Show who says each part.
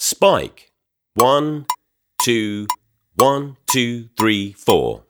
Speaker 1: Spike. One, two, one, two, three, four.